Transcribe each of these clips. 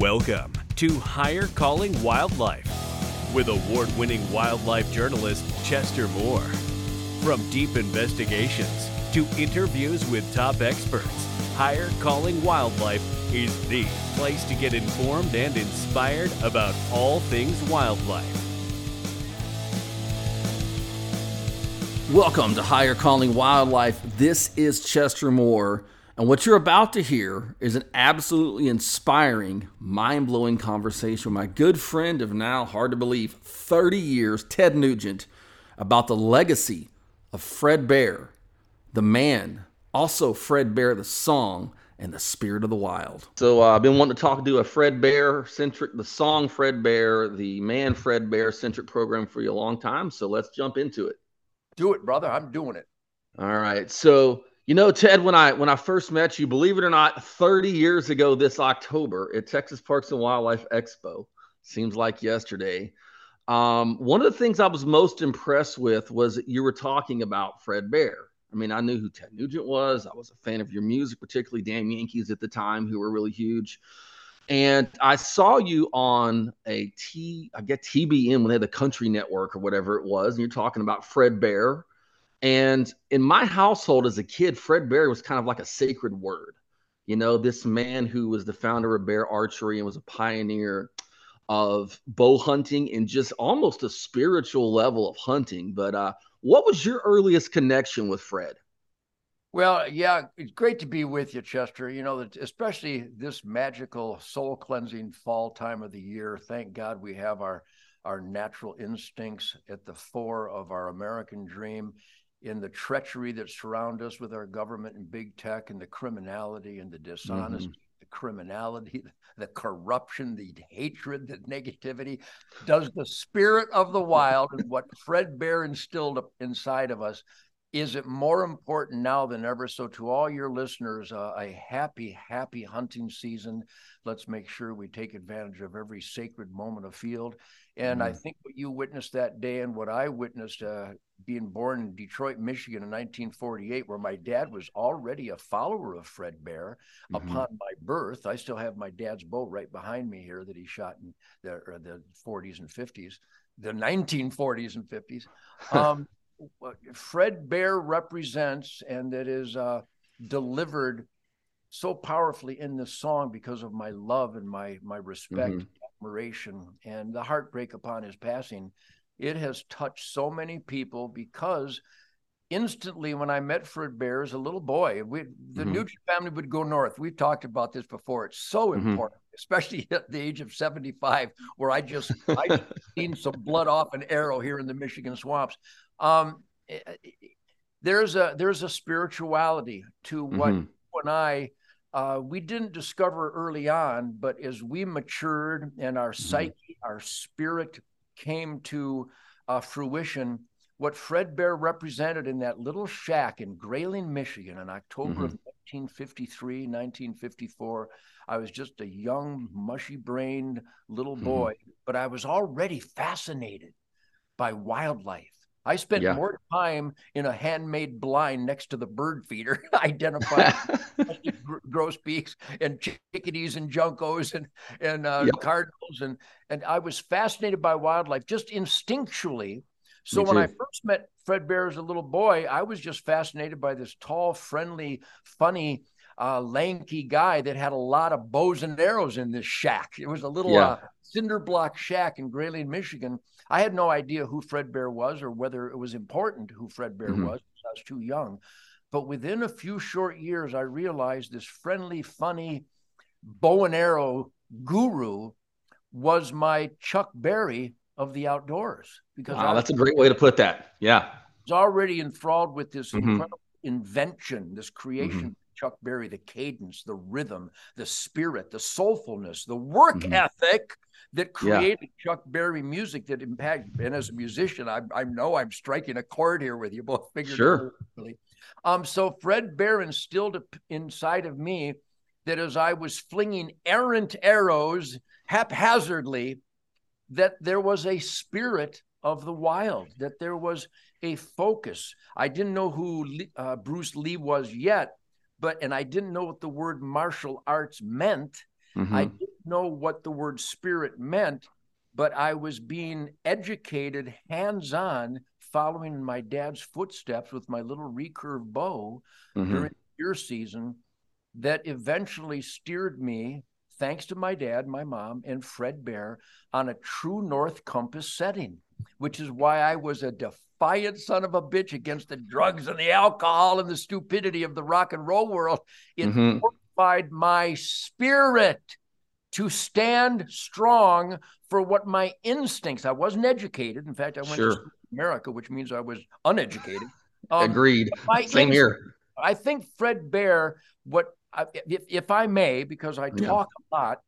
Welcome to Higher Calling Wildlife with award winning wildlife journalist Chester Moore. From deep investigations to interviews with top experts, Higher Calling Wildlife is the place to get informed and inspired about all things wildlife. Welcome to Higher Calling Wildlife. This is Chester Moore, and what you're about to hear is an absolutely inspiring, mind blowing conversation with my good friend of now, hard to believe, 30 years, Ted Nugent, about the legacy of Fred Bear, the man, also Fred Bear, the song, and the spirit of the wild. So uh, I've been wanting to talk to a Fred Bear centric, the song Fred Bear, the man Fred Bear centric program for you a long time. So let's jump into it. Do it, brother. I'm doing it. All right. So, you know, Ted, when I when I first met you, believe it or not, 30 years ago this October at Texas Parks and Wildlife Expo, seems like yesterday. Um, one of the things I was most impressed with was you were talking about Fred Bear. I mean, I knew who Ted Nugent was. I was a fan of your music, particularly Damn Yankees at the time, who were really huge. And I saw you on a T, I get TBN when they had the Country Network or whatever it was, and you're talking about Fred Bear. And in my household as a kid, Fred Bear was kind of like a sacred word. You know, this man who was the founder of Bear Archery and was a pioneer of bow hunting and just almost a spiritual level of hunting. But uh, what was your earliest connection with Fred? Well, yeah, it's great to be with you, Chester. You know, especially this magical, soul cleansing fall time of the year. Thank God we have our our natural instincts at the fore of our American dream in the treachery that surround us with our government and big tech and the criminality and the dishonesty, mm-hmm. the criminality, the corruption, the hatred, the negativity. Does the spirit of the wild and what Fred Bear instilled inside of us is it more important now than ever? So, to all your listeners, uh, a happy, happy hunting season. Let's make sure we take advantage of every sacred moment of field. And mm-hmm. I think what you witnessed that day and what I witnessed uh, being born in Detroit, Michigan in 1948, where my dad was already a follower of Fred Bear mm-hmm. upon my birth. I still have my dad's bow right behind me here that he shot in the, the 40s and 50s, the 1940s and 50s. Um, Fred Bear represents and that is uh, delivered so powerfully in this song because of my love and my my respect, mm-hmm. Admiration, and the heartbreak upon his passing. It has touched so many people because instantly when I met Fred Bear as a little boy, we the mm-hmm. Nugent family would go north. We've talked about this before. It's so mm-hmm. important, especially at the age of 75, where I just I seen some blood off an arrow here in the Michigan swamps. Um, eh, eh, there's a there's a spirituality to what mm-hmm. you and I uh, we didn't discover early on, but as we matured and our mm-hmm. psyche, our spirit came to uh, fruition, what Fred Bear represented in that little shack in Grayling, Michigan, in October mm-hmm. of 1953, 1954. I was just a young, mushy brained little mm-hmm. boy, mm-hmm. but I was already fascinated by wildlife. I spent yeah. more time in a handmade blind next to the bird feeder, identifying grosbeaks and chickadees and juncos and and uh, yep. cardinals, and and I was fascinated by wildlife just instinctually. So when I first met Fred Bear as a little boy, I was just fascinated by this tall, friendly, funny uh, lanky guy that had a lot of bows and arrows in this shack. It was a little yeah. uh, cinder block shack in Grayling, Michigan. I had no idea who Fred Bear was or whether it was important who Fred Bear mm-hmm. was. I was too young. But within a few short years, I realized this friendly, funny bow and arrow guru was my Chuck Berry of the outdoors. Because wow, that's a great way to put that. Yeah. I was already enthralled with this mm-hmm. incredible invention, this creation mm-hmm. Chuck Berry, the cadence, the rhythm, the spirit, the soulfulness, the work mm-hmm. ethic that created yeah. Chuck Berry music that impacted. And as a musician, I, I know I'm striking a chord here with you both. Sure. Um, so Fred Bear instilled inside of me that as I was flinging errant arrows haphazardly, that there was a spirit of the wild, that there was a focus. I didn't know who uh, Bruce Lee was yet, but and I didn't know what the word martial arts meant. Mm-hmm. I didn't know what the word spirit meant, but I was being educated hands on, following in my dad's footsteps with my little recurve bow Mhm. during deer season that eventually steered me, thanks to my dad, my mom, and Fred Bear, on a true North Compass setting, which is why I was a defiant son of a bitch against the drugs and the alcohol and the stupidity of the rock and roll world. It Mhm. fortified my spirit to stand strong for what my instincts. I wasn't educated. In fact, I went Sure. to America, which means I was uneducated. Um, Agreed. Same here. I think Fred Bear, what I- if if I may, because I Yeah. talk a lot,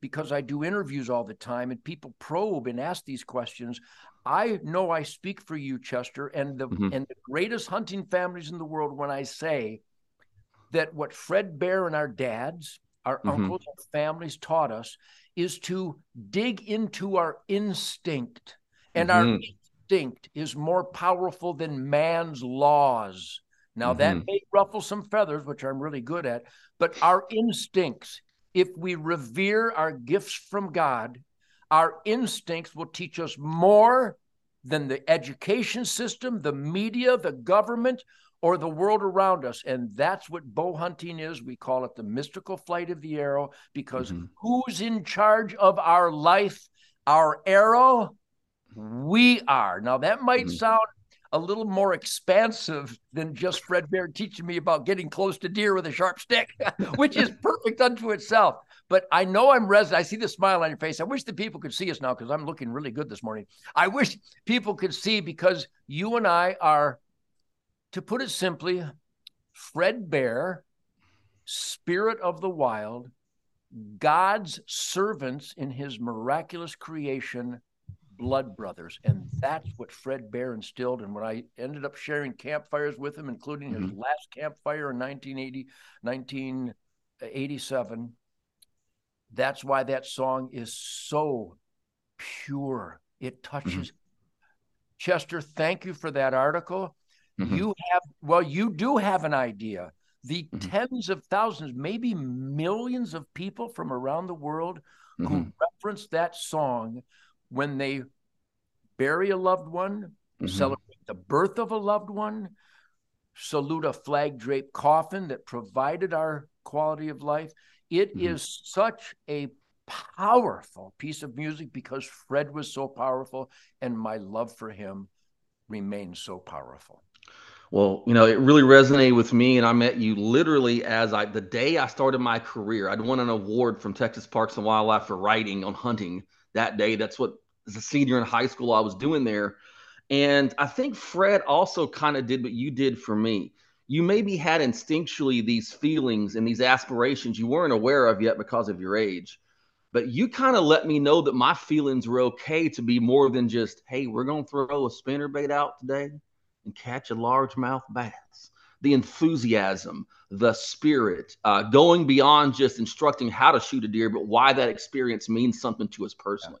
because I do interviews all the time, and people probe and ask these questions. I know I speak for you, Chester, and the Mhm. and the greatest hunting families in the world when I say that what Fred Bear and our dads, our Mhm. uncles, our families taught us is to dig into our instinct, and our Mhm. instinct is more powerful than man's laws. Now, that Mhm. may ruffle some feathers, which I'm really good at, but our instincts, if we revere our gifts from God, our instincts will teach us more than the education system, the media, the government, or the world around us. And that's what bow hunting is. We call it the mystical flight of the arrow because Mhm. who's in charge of our life? Our arrow? We are. Now, that might Mhm. sound a little more expansive than just Fred Bear teaching me about getting close to deer with a sharp stick, which is perfect unto itself. But I know I'm resident. I see the smile on your face. I wish the people could see us now because I'm looking really good this morning. I wish people could see because you and I are, to put it simply, Fred Bear, spirit of the wild, God's servants in his miraculous creation, blood brothers. And that's what Fred Bear instilled. And when I ended up sharing campfires with him, including his Mhm. last campfire in 1980, 1987, that's why that song is so pure. It touches. Chester, thank you for that article. Mhm. You have, well, you do have an idea. The Mhm. tens of thousands, maybe millions of people from around the world who Mhm. reference that song when they bury a loved one, Mhm. celebrate the birth of a loved one, salute a flag draped coffin that provided our quality of life. It is Mhm. such a powerful piece of music because Fred was so powerful and my love for him remains so powerful. Well, you know, it really resonated with me, and I met you literally as I the day I started my career. I'd won an award from Texas Parks and Wildlife for writing on hunting that day. That's what as a senior in high school I was doing there. And I think Fred also kind of did what you did for me. You maybe had instinctually these feelings and these aspirations you weren't aware of yet because of your age. But you kind of let me know that my feelings were okay to be more than just, hey, we're going to throw a spinner bait out today and catch a largemouth bass. The enthusiasm, the spirit, uh, going beyond just instructing how to shoot a deer, but why that experience means something to us personally.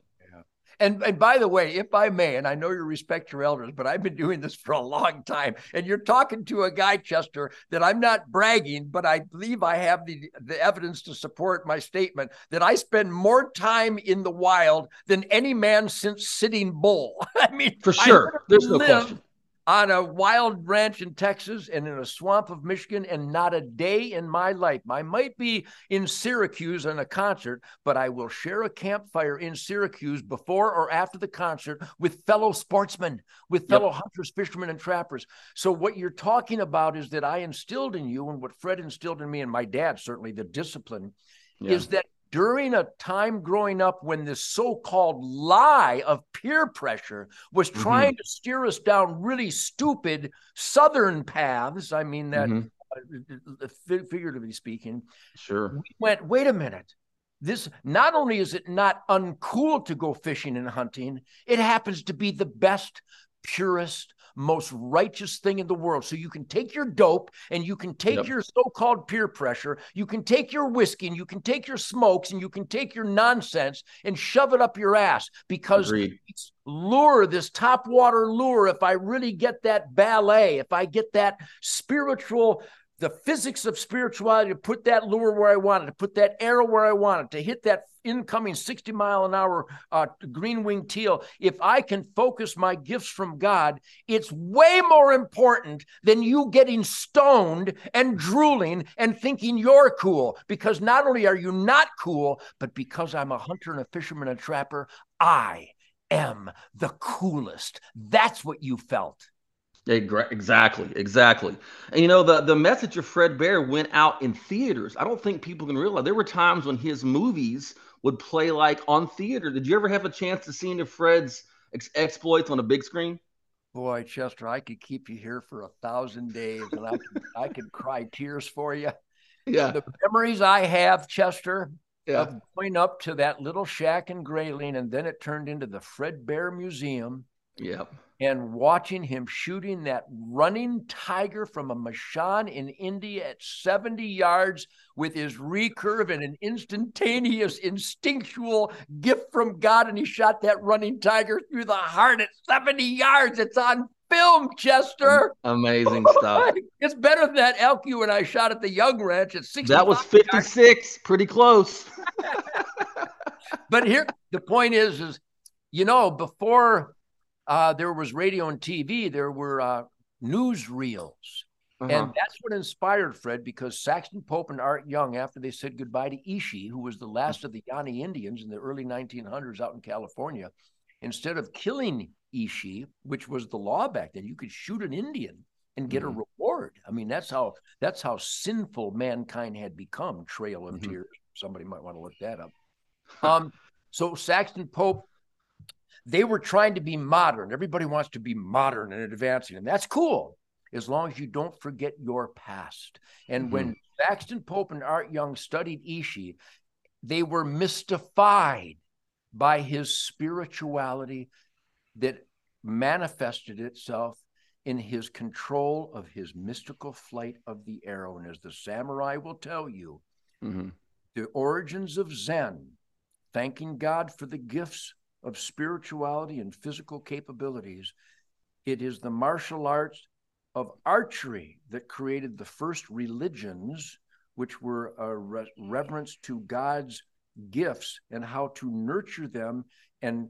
And, and by the way, if I may, and I know you respect your elders, but I've been doing this for a long time, and you're talking to a guy, Chester, that I'm not bragging, but I believe I have the, the evidence to support my statement that I spend more time in the wild than any man since Sitting Bull. I mean, For sure. There's no question. On a wild ranch in Texas and in a swamp of Michigan, and not a day in my life. I might be in Syracuse on a concert, but I will share a campfire in Syracuse before or after the concert with fellow sportsmen, with fellow hunters, fishermen, and trappers. So, what you're talking about is that I instilled in you, and what Fred instilled in me, and my dad certainly, the discipline Yeah. is that during a time growing up when this so-called lie of peer pressure was Mhm. trying to steer us down really stupid southern paths i mean that Mhm. uh, figuratively speaking Sure. we went wait a minute this not only is it not uncool to go fishing and hunting it happens to be the best purest most righteous thing in the world so you can take your dope and you can take Yep. your so-called peer pressure you can take your whiskey and you can take your smokes and you can take your nonsense and shove it up your ass because Agreed. lure, this top water lure, if I really get that ballet, if I get that spiritual the physics of spirituality to put that lure where I wanted, to put that arrow where I wanted, to hit that incoming 60 mile an hour uh, green wing teal, if I can focus my gifts from God, it's way more important than you getting stoned and drooling and thinking you're cool. Because not only are you not cool, but because I'm a hunter and a fisherman and a trapper, I am the coolest. That's what you felt. Exactly, exactly. And you know, the, the message of Fred Bear went out in theaters. I don't think people can realize there were times when his movies would play like on theater. Did you ever have a chance to see any of Fred's ex- exploits on a big screen? Boy, Chester, I could keep you here for a thousand days and I could, I could cry tears for you. Yeah. The memories I have, Chester, yeah. of going up to that little shack in Grayling, and then it turned into the Fred Bear Museum. Yep and watching him shooting that running tiger from a machan in India at 70 yards with his recurve and an instantaneous instinctual gift from God. And he shot that running tiger through the heart at 70 yards. It's on film, Chester. Amazing oh stuff. it's better than that elk you and I shot at the Young Ranch at 60. That was 56, yards. pretty close. but here, the point is, is, you know, before uh, there was radio and TV, there were uh, newsreels. Uh-huh. And that's what inspired Fred because Saxon Pope and Art Young, after they said goodbye to Ishi, who was the last of the Yahi Indians in the early 1900s out in California, instead of killing Ishi, which was the law back then, you could shoot an Indian and get mm-hmm. a reward. I mean, that's how that's how sinful mankind had become. Trail of mm-hmm. Tears. Somebody might want to look that up. Um, so Saxon Pope they were trying to be modern. Everybody wants to be modern and advancing, and that's cool as long as you don't forget your past. And mm-hmm. when Saxon Pope and Art Young studied Ishi, they were mystified by his spirituality that manifested itself in his control of his mystical flight of the arrow. And as the samurai will tell you, mm-hmm. the origins of Zen, thanking God for the gifts of spirituality and physical capabilities. It is the martial arts of archery that created the first religions, which were a re- reverence to God's gifts and how to nurture them and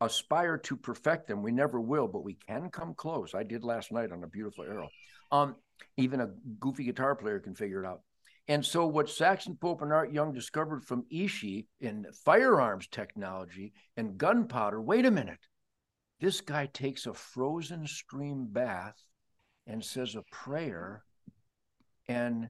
aspire to perfect them. We never will, but we can come close. I did last night on a beautiful arrow. Um, even a goofy guitar player can figure it out. And so, what Saxon Pope and Art Young discovered from Ishi in firearms technology and gunpowder wait a minute. This guy takes a frozen stream bath and says a prayer and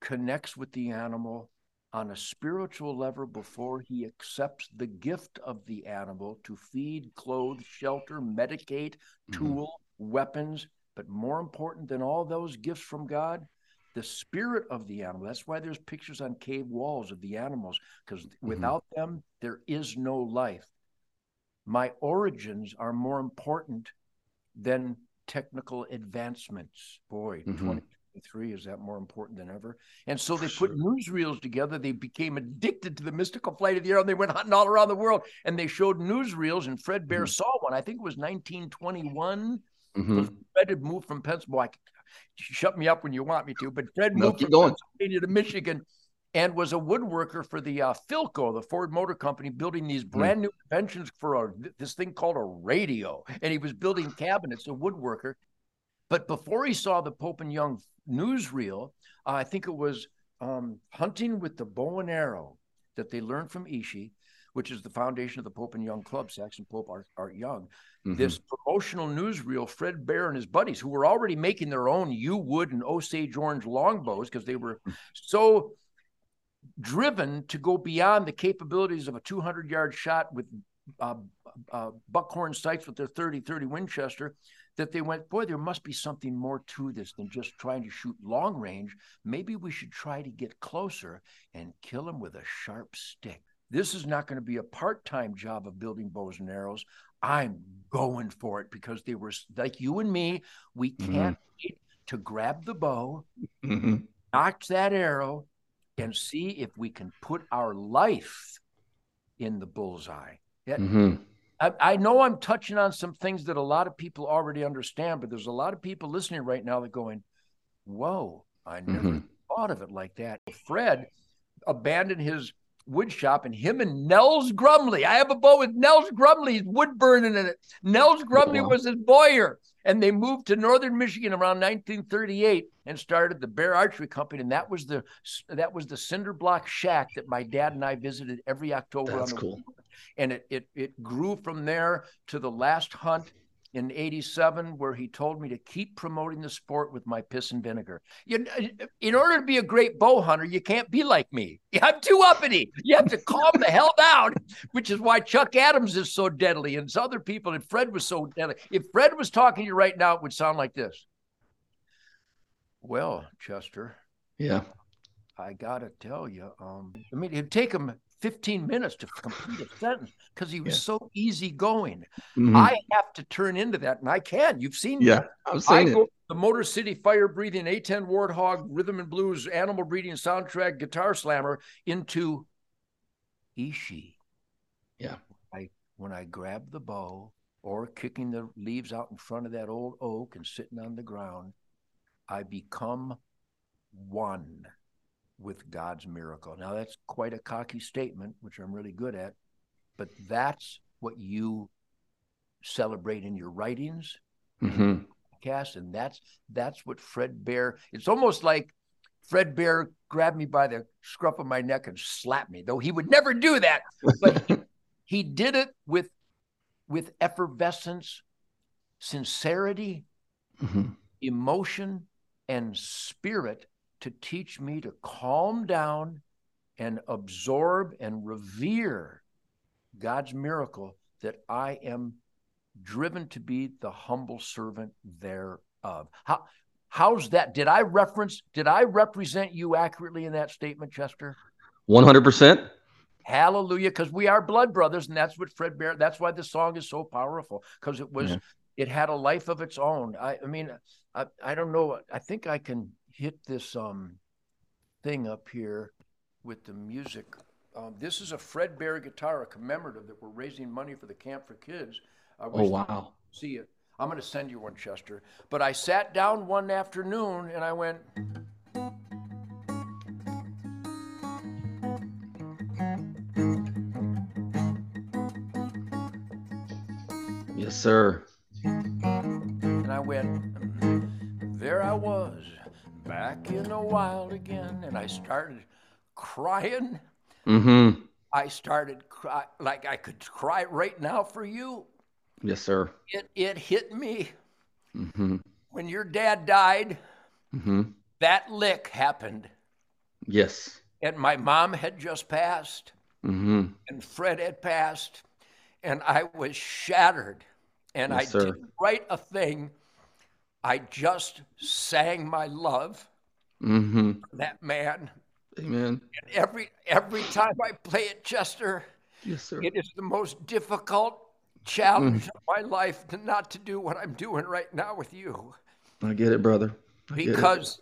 connects with the animal on a spiritual level before he accepts the gift of the animal to feed, clothe, shelter, medicate, mm-hmm. tool, mm-hmm. weapons. But more important than all those gifts from God, the spirit of the animal. That's why there's pictures on cave walls of the animals, because mm-hmm. without them, there is no life. My origins are more important than technical advancements. Boy, mm-hmm. 2023 is that more important than ever? And so they put newsreels together. They became addicted to the mystical flight of the arrow. And they went hunting all around the world and they showed newsreels. And Fred Bear mm-hmm. saw one. I think it was 1921. Mm-hmm. Fred had moved from Pennsylvania shut me up when you want me to. But Fred no, moved from going. Pennsylvania to Michigan and was a woodworker for the uh, Philco, the Ford Motor Company, building these hmm. brand new inventions for a, this thing called a radio. And he was building cabinets, a woodworker. But before he saw the Pope and Young newsreel, uh, I think it was um, hunting with the bow and arrow that they learned from Ishi which is the foundation of the Pope and Young Club, Saxon Pope Art, Art Young. Mm-hmm. This promotional newsreel, Fred Bear and his buddies, who were already making their own yew wood and Osage Orange longbows because they were so driven to go beyond the capabilities of a 200 yard shot with uh, uh, buckhorn sights with their 30 30 Winchester that they went, boy, there must be something more to this than just trying to shoot long range. Maybe we should try to get closer and kill them with a sharp stick. This is not going to be a part time job of building bows and arrows. I'm going for it because they were like you and me. We mm-hmm. can't mm-hmm. wait to grab the bow, mm-hmm. notch that arrow, and see if we can put our life in the bullseye. mm-hmm. I, I know I'm touching on some things that a lot of people already understand, but there's a lot of people listening right now that going, whoa, I never mm-hmm. thought of it like that. Fred abandoned his wood shop and him and Nels Grumley. I have a boat with Nels Grumley's wood burning in it. Nels Grumley was his bowyer, And they moved to northern Michigan around 1938 and started the Bear Archery Company. And that was the that was the cinder block shack that my dad and I visited every October. That's cool. And it, it it grew from there to the last hunt in 87 where he told me to keep promoting the sport with my piss and vinegar. You, in order to be a great bow hunter, you can't be like me. I'm too uppity. You have to calm the hell down, which is why Chuck Adams is so deadly and other people. And Fred was so deadly. If Fred was talking to you right now, it would sound like this. Well, Chester. Yeah. I gotta tell you, um, I mean, it'd take him 15 minutes to complete a sentence because he was yeah. so easygoing. Mm-hmm. I have to turn into that, and I can. You've seen yeah, I've seen it. the Motor City fire breathing A10 Warthog rhythm and blues animal breeding soundtrack guitar slammer into Ishi. Yeah. I when I grab the bow or kicking the leaves out in front of that old oak and sitting on the ground, I become one with God's miracle. Now, that's quite a cocky statement, which I'm really good at, but that's what you celebrate in your writings, mm-hmm. cast, and that's that's what Fred Bear. It's almost like Fred Bear grabbed me by the scruff of my neck and slapped me, though he would never do that. But he, he did it with with effervescence, sincerity, mm-hmm. emotion, and spirit to teach me to calm down and absorb and revere God's miracle that I am driven to be the humble servant thereof. How how's that? Did I reference did I represent you accurately in that statement, Chester? 100%. Hallelujah, because we are blood brothers, and that's what Fred Bear. That's why the song is so powerful because it was, yeah. it had a life of its own. I, I mean, I, I don't know. I think I can hit this um thing up here with the music. Um, this is a Fred Bear guitar, a commemorative that we're raising money for the Camp for Kids. Uh, oh wow! See it. I'm going to send you one, Chester. But I sat down one afternoon and I went. Yes, sir. And I went, there I was back in the wild again. And I started crying. Mm-hmm. I started cry like I could cry right now for you. Yes, sir. It it hit me mm-hmm. when your dad died. Mm-hmm. That lick happened. Yes. And my mom had just passed, mm-hmm. and Fred had passed, and I was shattered. And yes, I sir. didn't write a thing I just sang my love mm-hmm. that man. Amen. And every every time I play it, Chester, yes, sir. it is the most difficult challenge mm. of my life to not to do what I'm doing right now with you. I get it, brother. I because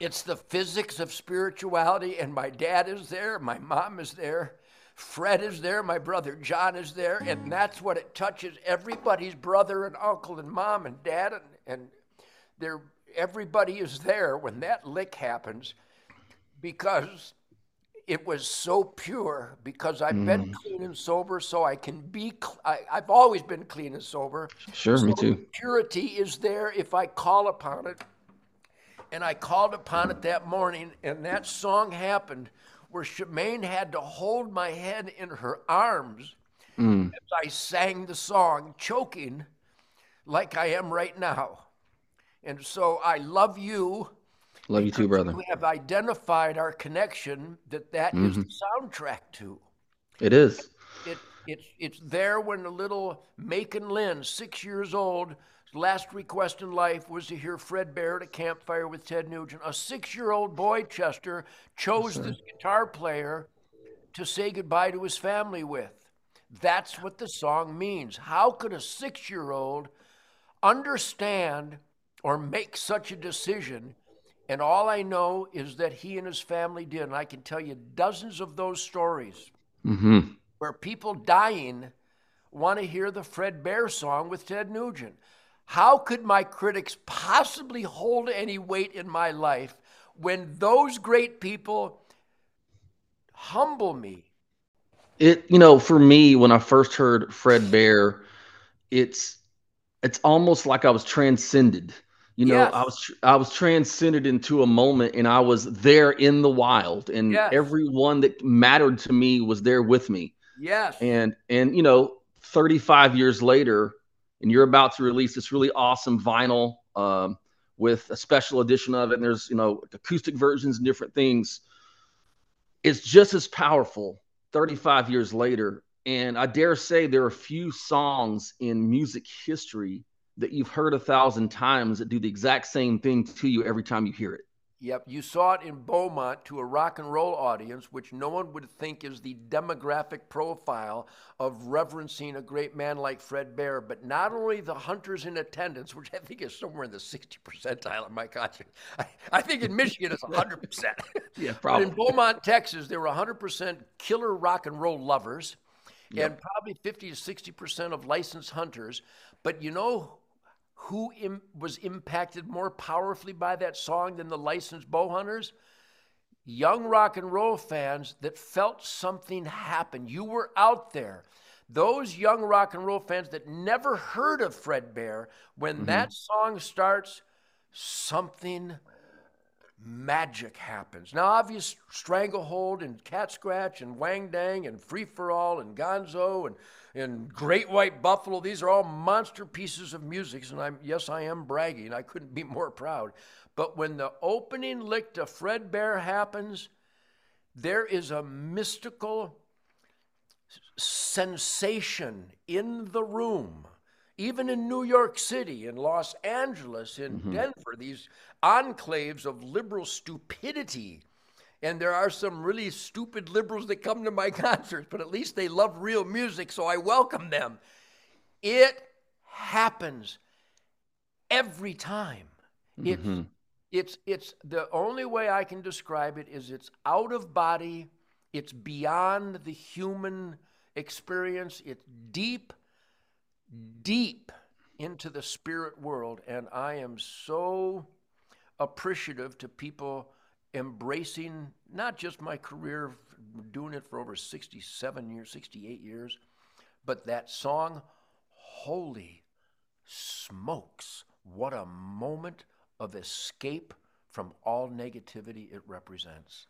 it. it's the physics of spirituality, and my dad is there, my mom is there, Fred is there, my brother John is there, and that's what it touches everybody's brother and uncle and mom and dad and and there everybody is there when that lick happens because it was so pure because I've mm. been clean and sober, so I can be. I, have always been clean and sober. Sure, so me too. Purity is there if I call upon it, and I called upon it that morning, and that song happened where Shemane had to hold my head in her arms mm. as I sang the song, choking like I am right now. And so I love you. Love you too, brother. We have identified our connection that that mm-hmm. is the soundtrack to. It is. It, it's, it's there when the little Macon Lynn, six years old, last request in life was to hear Fred Bear at a campfire with Ted Nugent. A six year old boy, Chester, chose yes, this guitar player to say goodbye to his family with. That's what the song means. How could a six year old understand or make such a decision. And all I know is that he and his family did. And I can tell you dozens of those stories mm-hmm. where people dying want to hear the Fred Bear song with Ted Nugent. How could my critics possibly hold any weight in my life when those great people humble me? It, you know, for me, when I first heard Fred Bear, it's it's almost like I was transcended. You know, Yes. I was I was transcended into a moment, and I was there in the wild, and Yes. everyone that mattered to me was there with me. Yes. and and you know 35 years later and you're about to release this really awesome vinyl um, with a special edition of it and there's you know acoustic versions and different things it's just as powerful 35 years later and i dare say there are few songs in music history that you've heard a thousand times that do the exact same thing to you every time you hear it Yep, you saw it in Beaumont to a rock and roll audience, which no one would think is the demographic profile of reverencing a great man like Fred Bear, but not only the hunters in attendance, which I think is somewhere in the 60 percentile of my conscience. I, I think in Michigan it's 100%. yeah but in Beaumont, Texas, there were 100% killer rock and roll lovers and probably 50 to 60% of licensed hunters. But you know who Im- was impacted more powerfully by that song than the licensed bow hunters? Young rock and roll fans that felt something happen. You were out there. Those young rock and roll fans that never heard of Fred Bear, when mm-hmm. that song starts, something magic happens. Now, obvious Stranglehold and Cat Scratch and Wang Dang and Free for All and Gonzo and and Great White Buffalo. These are all monster pieces of music, and I'm yes, I am bragging. I couldn't be more proud. But when the opening lick to Fred Bear happens, there is a mystical sensation in the room. Even in New York City, in Los Angeles, in mm-hmm. Denver, these enclaves of liberal stupidity. And there are some really stupid liberals that come to my concerts, but at least they love real music, so I welcome them. It happens every time. It's, mm-hmm. it's, it's the only way I can describe it is it's out of body, it's beyond the human experience, it's deep, Mm. deep into the spirit world. And I am so appreciative to people embracing not just my career, doing it for over 67 years, 68 years, but that song, Holy Smokes. What a moment of escape from all negativity it represents.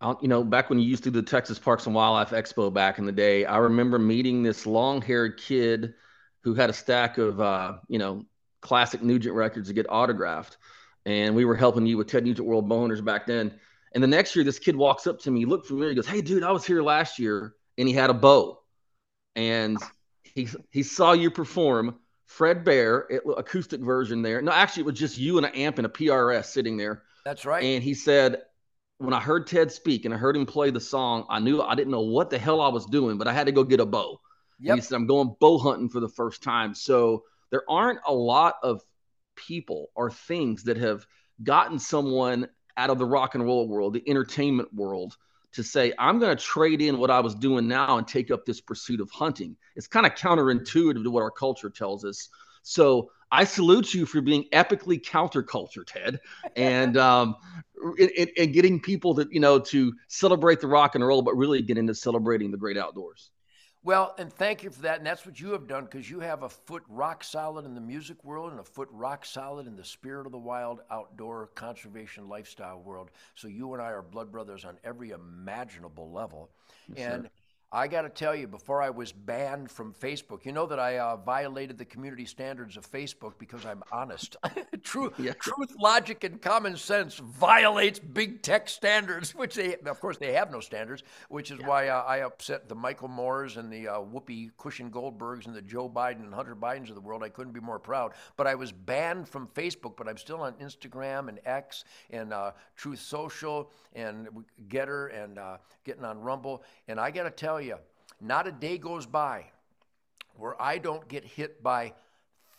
I'll- you know, back when you used to do the Texas Parks and Wildlife Expo back in the day, I remember meeting this long-haired kid who had a stack of, uh, you know, classic Nugent records to get autographed, and we were helping you with Ted Nugent World Boners back then. And the next year, this kid walks up to me, he looked familiar, he goes, "Hey, dude, I was here last year," and he had a bow, and he he saw you perform. Fred Bear, it, acoustic version there. No, actually, it was just you and an amp and a PRS sitting there. That's right. And he said, when I heard Ted speak and I heard him play the song, I knew I didn't know what the hell I was doing, but I had to go get a bow. And he said, I'm going bow hunting for the first time. So there aren't a lot of people or things that have gotten someone out of the rock and roll world, the entertainment world, to say, I'm going to trade in what I was doing now and take up this pursuit of hunting. It's kind of counterintuitive to what our culture tells us. So I salute you for being epically counterculture, Ted, and um, and, and getting people that you know to celebrate the rock and roll, but really get into celebrating the great outdoors. Well, and thank you for that. And that's what you have done because you have a foot rock solid in the music world and a foot rock solid in the spirit of the wild outdoor conservation lifestyle world. So you and I are blood brothers on every imaginable level. and I got to tell you, before I was banned from Facebook, you know that I uh, violated the community standards of Facebook because I'm honest. True, Yeah. truth, logic, and common sense violates big tech standards, which they, of course, they have no standards. Which is why uh, I upset the Michael Moores and the uh, Whoopi Cushion Goldbergs and the Joe Biden and Hunter Bidens of the world. I couldn't be more proud. But I was banned from Facebook, but I'm still on Instagram and X and uh, Truth Social and Gettr and uh, getting on Rumble. And I got to tell you, not a day goes by where I don't get hit by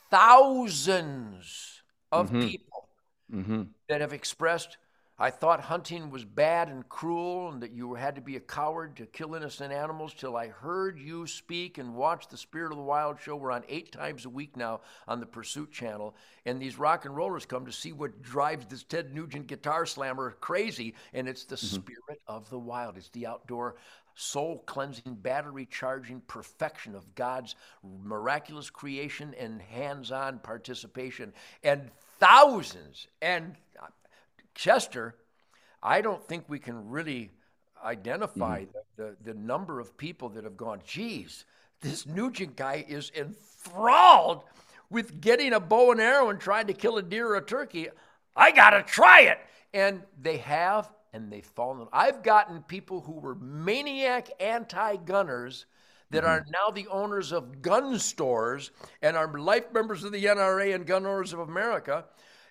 thousands of people Mm-hmm. that have expressed I thought hunting was bad and cruel and that you had to be a coward to kill innocent animals till I heard you speak and watch the Spirit of the Wild show. We're on eight times a week now on the Pursuit channel. And these rock and rollers come to see what drives this Ted Nugent guitar slammer crazy. And it's the mm-hmm. spirit of the wild, it's the outdoor soul cleansing, battery charging perfection of God's miraculous creation and hands on participation. And thousands and Chester, I don't think we can really identify mm-hmm. the, the, the number of people that have gone, geez, this Nugent guy is enthralled with getting a bow and arrow and trying to kill a deer or a turkey. I got to try it. And they have, and they've fallen. I've gotten people who were maniac anti gunners that mm-hmm. are now the owners of gun stores and are life members of the NRA and Gun Owners of America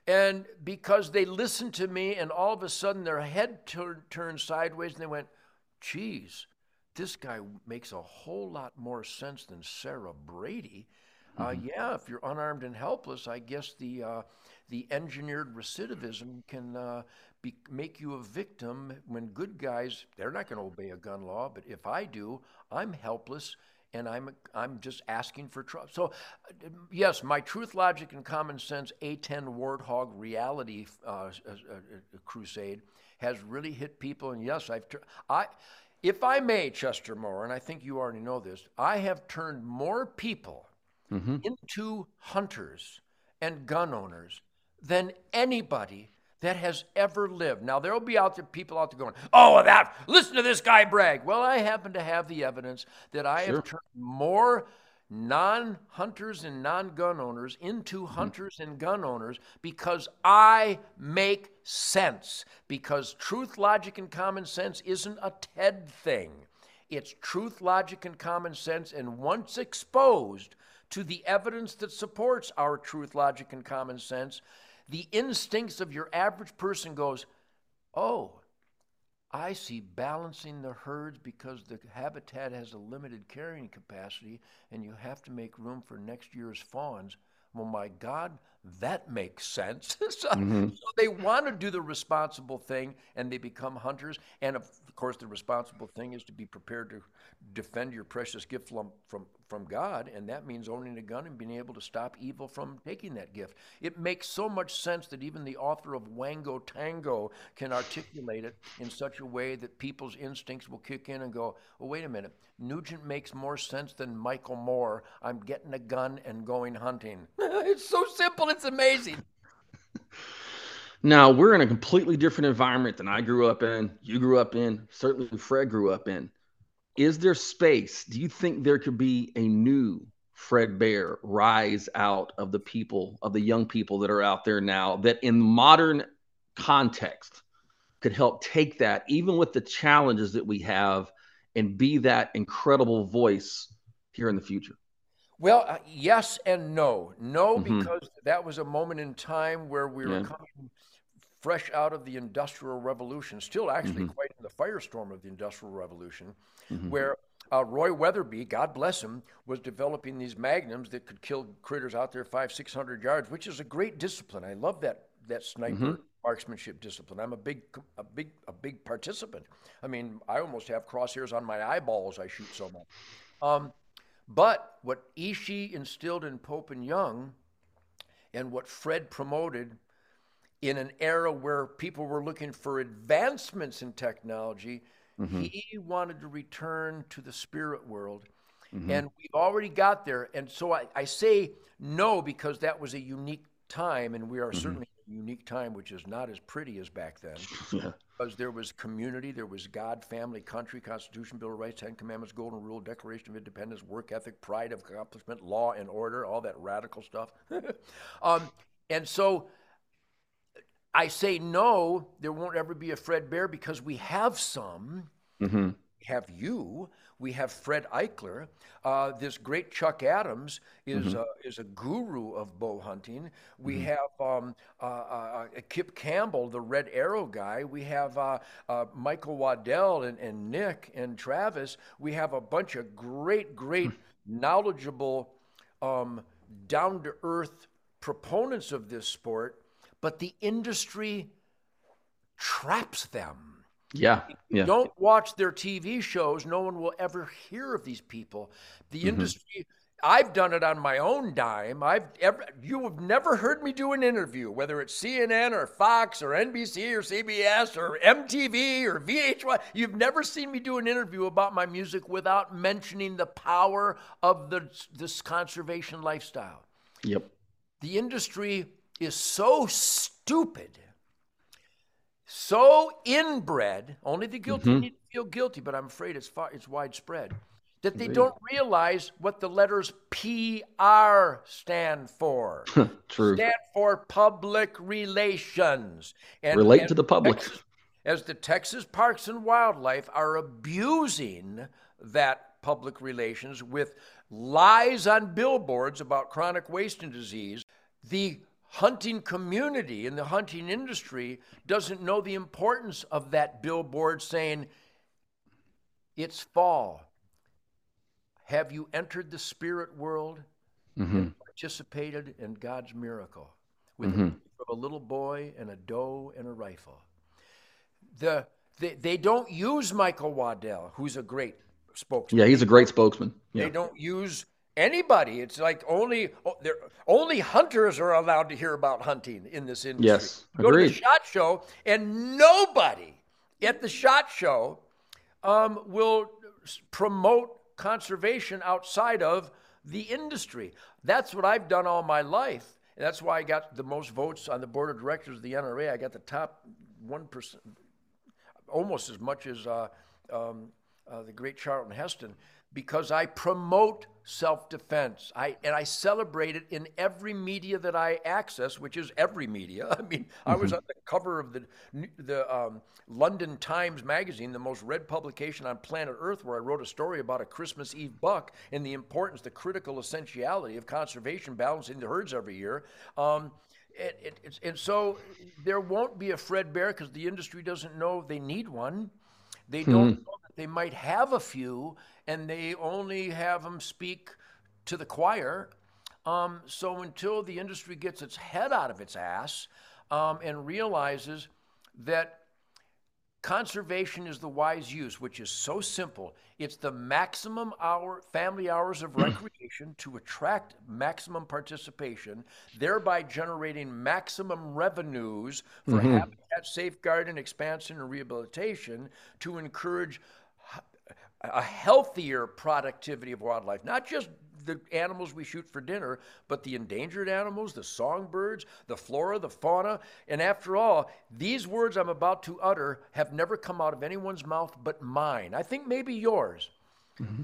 and because they listened to me, and all of a sudden their head tur- turned sideways, and they went, geez, this guy makes a whole lot more sense than Sarah Brady. Uh, mm-hmm. Uh, yeah, if you're unarmed and helpless, I guess the uh, the engineered recidivism can uh, be, make you a victim when good guys they're not going to obey a gun law, but if I do, I'm helpless and I'm I'm just asking for trouble. So, yes, my truth, logic, and common sense A10 warthog reality uh, uh, uh, crusade has really hit people. And yes, I've tr- I, if I may, Chester Moore, and I think you already know this, I have turned more people mm-hmm. into hunters and gun owners than anybody that has ever lived. Now there'll be out there people out there going, "Oh, that listen to this guy brag." Well, I happen to have the evidence that I sure. have turned more non-hunters and non-gun owners into mm-hmm. hunters and gun owners because I make sense. Because truth, logic, and common sense isn't a TED thing. It's truth, logic, and common sense, and once exposed to the evidence that supports our truth, logic, and common sense, the instincts of your average person goes, oh, I see balancing the herds because the habitat has a limited carrying capacity and you have to make room for next year's fawns. Well, my God, that makes sense. so, mm-hmm. so, they want to do the responsible thing and they become hunters. And of course, the responsible thing is to be prepared to defend your precious gift from, from, from God. And that means owning a gun and being able to stop evil from taking that gift. It makes so much sense that even the author of Wango Tango can articulate it in such a way that people's instincts will kick in and go, oh, wait a minute. Nugent makes more sense than Michael Moore. I'm getting a gun and going hunting. it's so simple, it's amazing. Now, we're in a completely different environment than I grew up in, you grew up in, certainly Fred grew up in. Is there space? Do you think there could be a new Fred Bear rise out of the people, of the young people that are out there now that in modern context could help take that, even with the challenges that we have, and be that incredible voice here in the future? Well, uh, yes and no. No, mm-hmm. because that was a moment in time where we were yeah. coming fresh out of the Industrial Revolution, still actually mm-hmm. quite in the firestorm of the Industrial Revolution, mm-hmm. where uh, Roy Weatherby, God bless him, was developing these magnums that could kill critters out there five, six hundred yards, which is a great discipline. I love that that sniper mm-hmm. marksmanship discipline. I'm a big, a big, a big participant. I mean, I almost have crosshairs on my eyeballs. I shoot so much. Um, but what Ishi instilled in Pope and Young, and what Fred promoted in an era where people were looking for advancements in technology, mm-hmm. he wanted to return to the spirit world. Mm-hmm. And we've already got there. And so I, I, say no because that was a unique time, and we are mm-hmm. certainly unique time, which is not as pretty as back then. Yeah. Because there was community, there was God, family, country, Constitution, Bill of Rights, Ten Commandments, Golden Rule, Declaration of Independence, work ethic, pride of accomplishment, law and order, all that radical stuff. um, and so I say no, there won't ever be a Fred Bear because we have some. Mm-hmm. Have you. We have Fred Eichler. Uh, this great Chuck Adams is mm-hmm. uh, is a guru of bow hunting. We mm-hmm. have um, uh, uh Kip Campbell, the Red Arrow guy. We have uh, uh, Michael Waddell and, and Nick and Travis. We have a bunch of great, great, knowledgeable, um, down to earth proponents of this sport but the industry traps them. Yeah. Yeah. Don't watch their TV shows. No one will ever hear of these people. The mm-hmm. industry I've done it on my own dime. I've ever you have never heard me do an interview, whether it's CNN or Fox or NBC or CBS or MTV or VH1. You've never seen me do an interview about my music without mentioning the power of the this conservation lifestyle. Yep. The industry is so stupid, so inbred. Only the guilty mm-hmm. need to feel guilty, but I'm afraid it's far, it's widespread that they don't realize what the letters PR stand for. True. Stand for public relations. And, Relate and to the public. Texas, as the Texas Parks and Wildlife are abusing that public relations with lies on billboards about chronic wasting disease, the hunting community and the hunting industry doesn't know the importance of that billboard saying, it's fall have you entered the spirit world mm-hmm. and participated in God's miracle with mm-hmm. a, little boy and a doe and a rifle? The, they, they don't use Michael Waddell, who's a great spokesman. Yeah, he's a great spokesman. Yeah. They don't use anybody. It's like only oh, only hunters are allowed to hear about hunting in this industry. Yes, Go to the shot show, and nobody at the shot show um, will promote conservation outside of the industry. That's what I've done all my life. And that's why I got the most votes on the board of directors of the NRA. I got the top 1%, almost as much as uh, um, uh, the great Charlton Heston because I promote self-defense. I and I celebrate it in every media that I access, which is every media. I mean, mm-hmm. I was mm-hmm. on the cover of the the um, London Times magazine, the most read publication on planet Earth, where I wrote a story about a Christmas Eve buck and the importance, the critical essentiality of conservation balancing the herds every year. Um, it, it, and so there won't be a Fred Bear because the industry doesn't know they need one. They don't mm-hmm. know they might have a few, and they only have them speak to the choir. Um, so until the industry gets its head out of its ass um, and realizes that conservation is the wise use, which is so simple. It's the maximum hour family hours of recreation to attract maximum participation, thereby generating maximum revenues for mm-hmm. habitat safeguarding, expansion, and rehabilitation to encourage a healthier productivity of wildlife, not just the animals we shoot for dinner, but the endangered animals, the songbirds, the flora, the fauna. And after all, these words I'm about to utter have never come out of anyone's mouth but mine. I think maybe yours. Mm-hmm.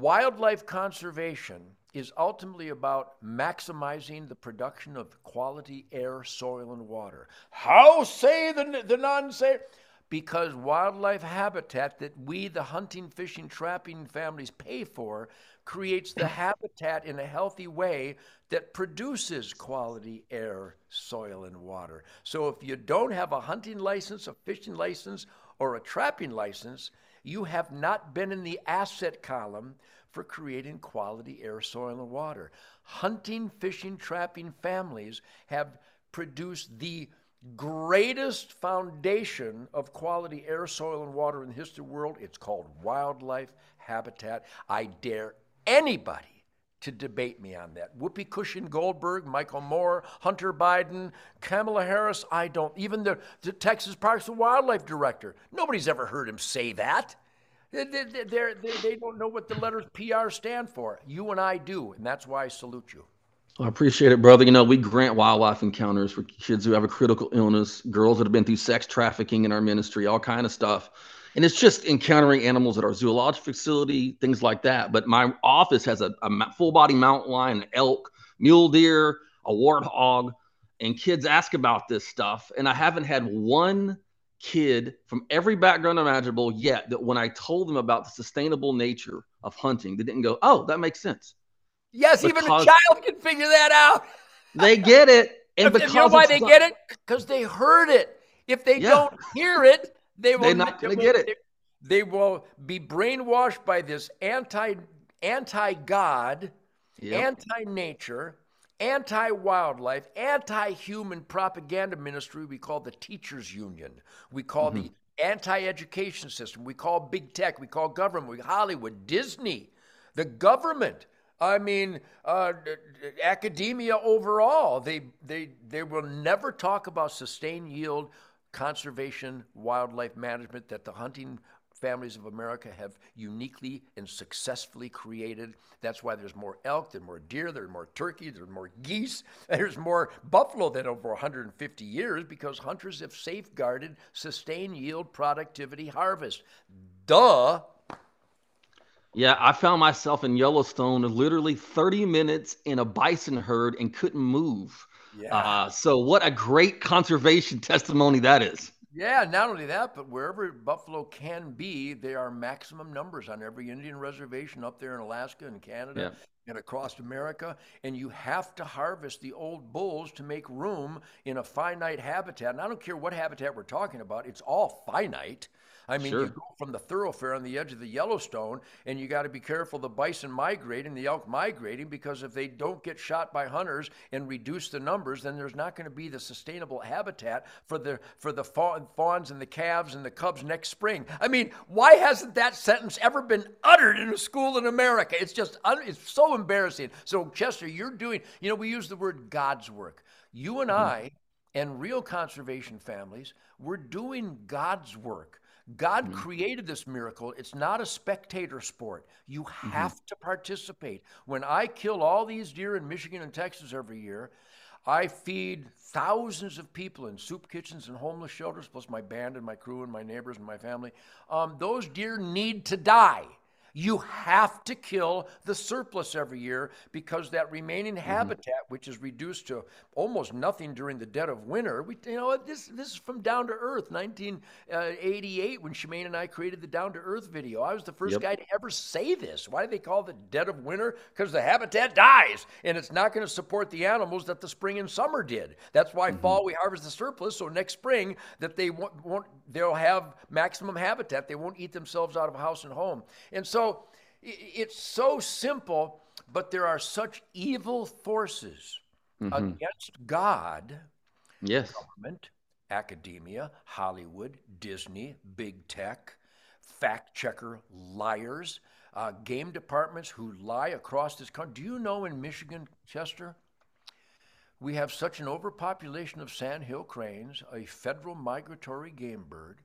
Wildlife conservation is ultimately about maximizing the production of quality air, soil, and water. How say the, the non say? Because wildlife habitat that we, the hunting, fishing, trapping families, pay for creates the habitat in a healthy way that produces quality air, soil, and water. So if you don't have a hunting license, a fishing license, or a trapping license, you have not been in the asset column for creating quality air, soil, and water. Hunting, fishing, trapping families have produced the greatest foundation of quality air, soil, and water in the history of the world. It's called wildlife habitat. I dare anybody to debate me on that. Whoopi Cushion Goldberg, Michael Moore, Hunter Biden, Kamala Harris, I don't. Even the, the Texas Parks and Wildlife Director, nobody's ever heard him say that. They, they, they, they don't know what the letters PR stand for. You and I do, and that's why I salute you. I appreciate it, brother. You know, we grant wildlife encounters for kids who have a critical illness, girls that have been through sex trafficking in our ministry, all kind of stuff. And it's just encountering animals at our zoological facility, things like that. But my office has a, a full body mountain lion, elk, mule deer, a warthog, and kids ask about this stuff. And I haven't had one kid from every background imaginable yet that when I told them about the sustainable nature of hunting, they didn't go, "Oh, that makes sense." Yes, because even a child can figure that out. they get it. And because you know why they get it? Because they heard it. If they yeah. don't hear it, they will They're not going to get it. They, they, will be brainwashed by this anti anti God, yep. anti nature, anti wildlife, anti human propaganda ministry we call the Teachers Union. We call mm-hmm. the anti education system. We call big tech. We call government. We Hollywood, Disney, the government. I mean, uh, academia overall, they, they, they will never talk about sustained yield, conservation, wildlife management that the hunting families of America have uniquely and successfully created. That's why there's more elk, there's more deer, there's more turkey, there's more geese, there's more buffalo than over 150 years because hunters have safeguarded sustained yield, productivity, harvest. Duh. Yeah, I found myself in Yellowstone literally 30 minutes in a bison herd and couldn't move. Yeah. Uh, so, what a great conservation testimony that is. Yeah, not only that, but wherever buffalo can be, there are maximum numbers on every Indian reservation up there in Alaska and Canada yeah. and across America. And you have to harvest the old bulls to make room in a finite habitat. And I don't care what habitat we're talking about, it's all finite. I mean, sure. you go from the thoroughfare on the edge of the Yellowstone, and you got to be careful the bison migrating, the elk migrating, because if they don't get shot by hunters and reduce the numbers, then there's not going to be the sustainable habitat for the for the fawns and the calves and the cubs next spring. I mean, why hasn't that sentence ever been uttered in a school in America? It's just it's so embarrassing. So Chester, you're doing. You know, we use the word God's work. You and mm-hmm. I and real conservation families, we're doing God's work. God mm-hmm. created this miracle. It's not a spectator sport. You mm-hmm. have mm-hmm. to participate. When I kill all these deer in Michigan and Texas every year, I feed thousands of people in soup kitchens and homeless shelters, plus my band and my crew and my neighbors and my family. Um, those deer need to die. You have to kill the surplus every year because that remaining mm-hmm. habitat, which is reduced to almost nothing during the dead of winter, we, you know, this this is from Down to Earth, 1988, when Shemane and I created the Down to Earth video. I was the first yep. guy to ever say this. Why do they call it the dead of winter? Because the habitat dies, and it's not going to support the animals that the spring and summer did. That's why mm-hmm. fall we harvest the surplus, so next spring that they won't, won't they'll have maximum habitat. They won't eat themselves out of house and home, and so it's so simple, but there are such evil forces mm-hmm. against God. Yes. Government, academia, Hollywood, Disney, big tech, fact checker liars, uh, game departments who lie across this country. Do you know in Michigan, Chester, we have such an overpopulation of sandhill cranes, a federal migratory game bird,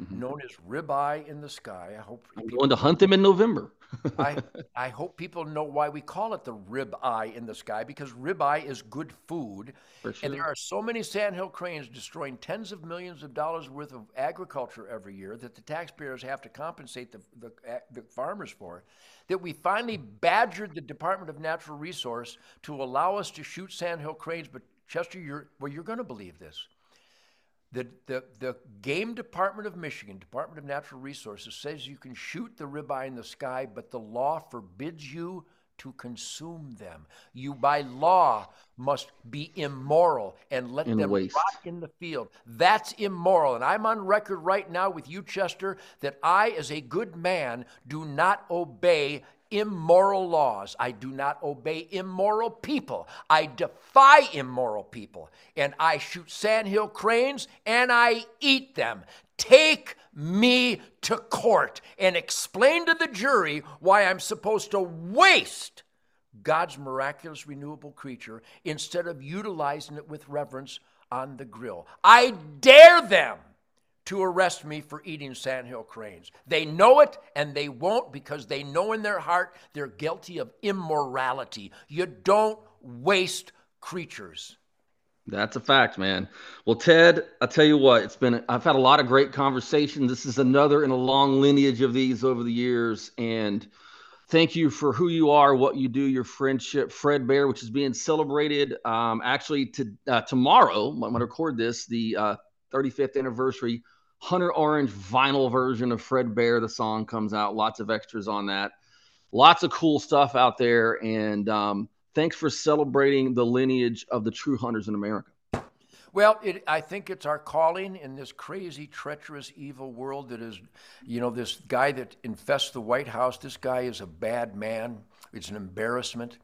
mm-hmm. known as ribeye in the sky. I hope I'm going to hunt them in November. I, I hope people know why we call it the ribeye in the sky because ribeye is good food. Sure. And there are so many sandhill cranes destroying tens of millions of dollars worth of agriculture every year that the taxpayers have to compensate the, the, the farmers for that we finally badgered the Department of Natural Resource to allow us to shoot sandhill cranes. But Chester, you're, well, you're going to believe this. The, the, the Game Department of Michigan, Department of Natural Resources, says you can shoot the ribeye in the sky, but the law forbids you to consume them. You, by law, must be immoral and let them waste. rot in the field. That's immoral. And I'm on record right now with you, Chester, that I, as a good man, do not obey immoral laws. I do not obey immoral people. I defy immoral people. And I shoot sandhill cranes and I eat them. Take me to court and explain to the jury why I'm supposed to waste God's miraculous renewable creature instead of utilizing it with reverence on the grill. I dare them to arrest me for eating sandhill cranes. They know it and they won't because they know in their heart they're guilty of immorality. You don't waste creatures. That's a fact, man. Well, Ted, I tell you what, it's been I've had a lot of great conversations. This is another in a long lineage of these over the years and thank you for who you are, what you do, your friendship, Fred Bear, which is being celebrated um, actually to uh, tomorrow. I'm going to record this, the uh, 35th anniversary Hunter Orange vinyl version of Fred Bear. The song comes out. Lots of extras on that. Lots of cool stuff out there. And um, thanks for celebrating the lineage of the true hunters in America. Well, it, I think it's our calling in this crazy, treacherous, evil world that is, you know, this guy that infests the White House. This guy is a bad man. It's an embarrassment.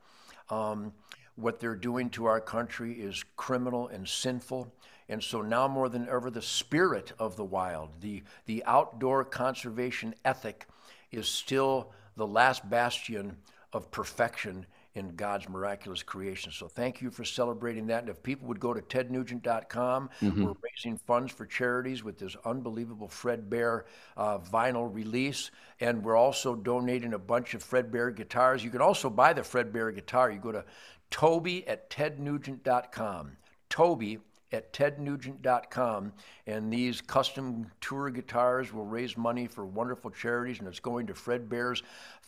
Um, what they're doing to our country is criminal and sinful. And so now more than ever, the spirit of the wild, the, the outdoor conservation ethic, is still the last bastion of perfection in God's miraculous creation. So thank you for celebrating that. And if people would go to tednugent.com, mm-hmm. we're raising funds for charities with this unbelievable Fred Bear uh, vinyl release. And we're also donating a bunch of Fred Bear guitars. You can also buy the Fred Bear guitar. You go to Toby at tednugent.com. Toby at tednugent.com. And these custom tour guitars will raise money for wonderful charities, and it's going to Fred Bear's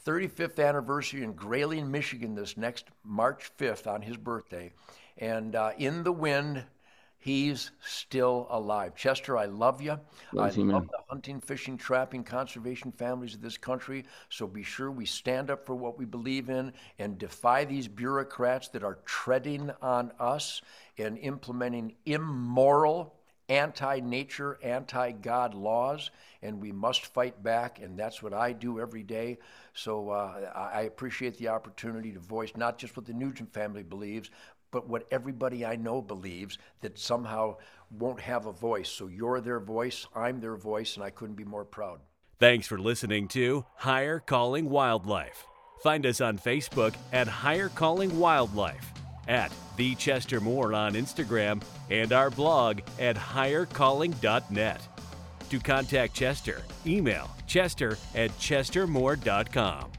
35th anniversary in Grayling, Michigan this next March 5th on his birthday. And uh, in the wind, he's still alive. Chester, I love you. Love I you, love the hunting, fishing, trapping, conservation families of this country. So be sure we stand up for what we believe in and defy these bureaucrats that are treading on us and implementing immoral anti nature, anti God laws, and we must fight back, and that's what I do every day. So uh, I appreciate the opportunity to voice not just what the Nugent family believes, but what everybody I know believes that somehow won't have a voice. So you're their voice, I'm their voice, and I couldn't be more proud. Thanks for listening to Higher Calling Wildlife. Find us on Facebook at Higher Calling Wildlife at The Chester Moore on Instagram and our blog at highercalling.net. To contact Chester, email chester at chestermoore.com.